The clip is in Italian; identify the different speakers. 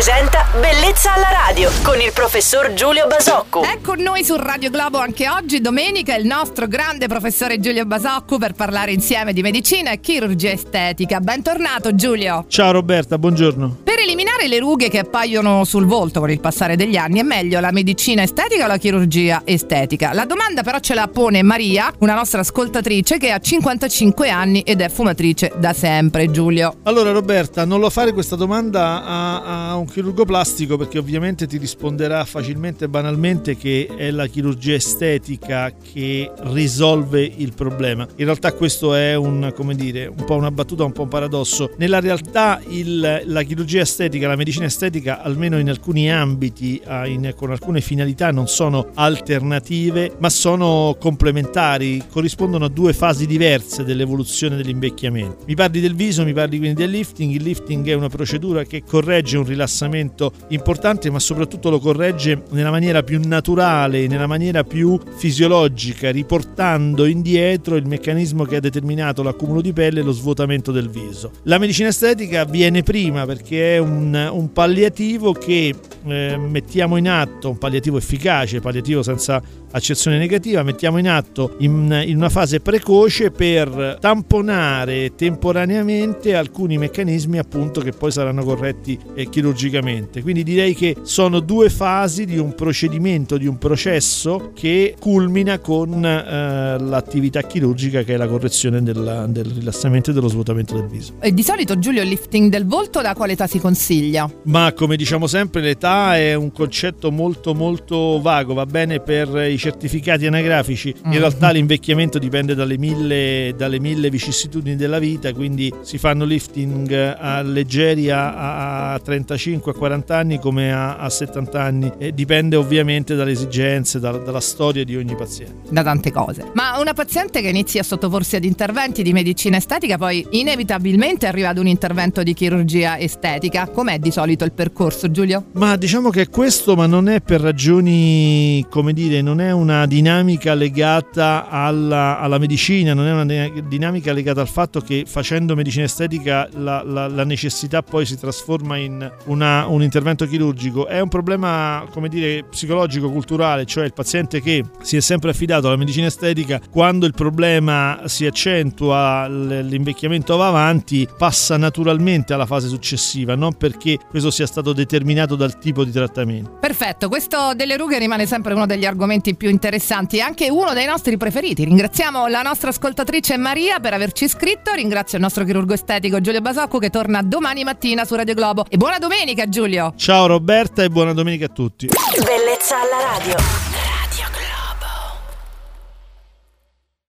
Speaker 1: presenta Bellezza alla radio con il professor Giulio Basocco.
Speaker 2: È con noi su Radio Globo anche oggi, domenica, il nostro grande professore Giulio Basocco per parlare insieme di medicina e chirurgia estetica. Bentornato Giulio.
Speaker 3: Ciao Roberta, buongiorno.
Speaker 2: Eliminare le rughe che appaiono sul volto con il passare degli anni è meglio la medicina estetica o la chirurgia estetica? La domanda però ce la pone Maria, una nostra ascoltatrice che ha 55 anni ed è fumatrice da sempre, Giulio.
Speaker 3: Allora Roberta, non lo fare questa domanda a, a un chirurgo plastico perché ovviamente ti risponderà facilmente e banalmente che è la chirurgia estetica che risolve il problema. In realtà questo è un, come dire, un po' una battuta, un po' un paradosso. Nella realtà il, la chirurgia estetica, la medicina estetica, almeno in alcuni ambiti, in, con alcune finalità, non sono alternative, ma sono complementari, corrispondono a due fasi diverse dell'evoluzione dell'invecchiamento. Mi parli del viso, mi parli quindi del lifting. Il lifting è una procedura che corregge un rilassamento importante, ma soprattutto lo corregge nella maniera più naturale, nella maniera più fisiologica, riportando indietro il meccanismo che ha determinato l'accumulo di pelle e lo svuotamento del viso. La medicina estetica viene prima perché è un, un palliativo che eh, mettiamo in atto, un palliativo efficace, palliativo senza accezione negativa, mettiamo in atto in, in, una fase precoce per tamponare temporaneamente alcuni meccanismi appunto che poi saranno corretti eh, chirurgicamente. Quindi direi che sono due fasi di un procedimento, di un processo che culmina con eh, l'attività chirurgica che è la correzione della, del rilassamento e dello svuotamento del viso.
Speaker 2: E di solito Giulio il lifting del volto da quale età si consiglia?
Speaker 3: Ma come diciamo sempre l'età è un concetto molto molto vago, va bene per i certificati anagrafici. In mm. realtà l'invecchiamento dipende dalle mille, dalle mille vicissitudini della vita, quindi si fanno lifting a leggeri a, a 35 a 40 anni come a, a 70 anni e dipende ovviamente dalle esigenze, da, dalla storia di ogni paziente.
Speaker 2: Da tante cose. Ma una paziente che inizia a sottoporsi ad interventi di medicina estetica poi inevitabilmente arriva ad un intervento di chirurgia estetica. Com'è di solito il percorso Giulio?
Speaker 3: Ma diciamo che è questo, ma non è per ragioni, come dire, non è una dinamica legata alla, alla, medicina, non è una dinamica legata al fatto che facendo medicina estetica la, la, la necessità poi si trasforma in una, un intervento chirurgico, è un problema, come dire, psicologico, culturale, cioè il paziente che si è sempre affidato alla medicina estetica, quando il problema si accentua, l'invecchiamento va avanti, passa naturalmente alla fase successiva, non perché questo sia stato determinato dal tipo di trattamento.
Speaker 2: Perfetto, questo delle rughe rimane sempre uno degli argomenti più interessanti e anche uno dei nostri preferiti. Ringraziamo la nostra ascoltatrice Maria per averci iscritto, ringrazio il nostro chirurgo estetico Giulio Basocco che torna domani mattina su Radio Globo. E buona domenica Giulio!
Speaker 3: Ciao Roberta e buona domenica a tutti!
Speaker 1: Bellezza alla radio!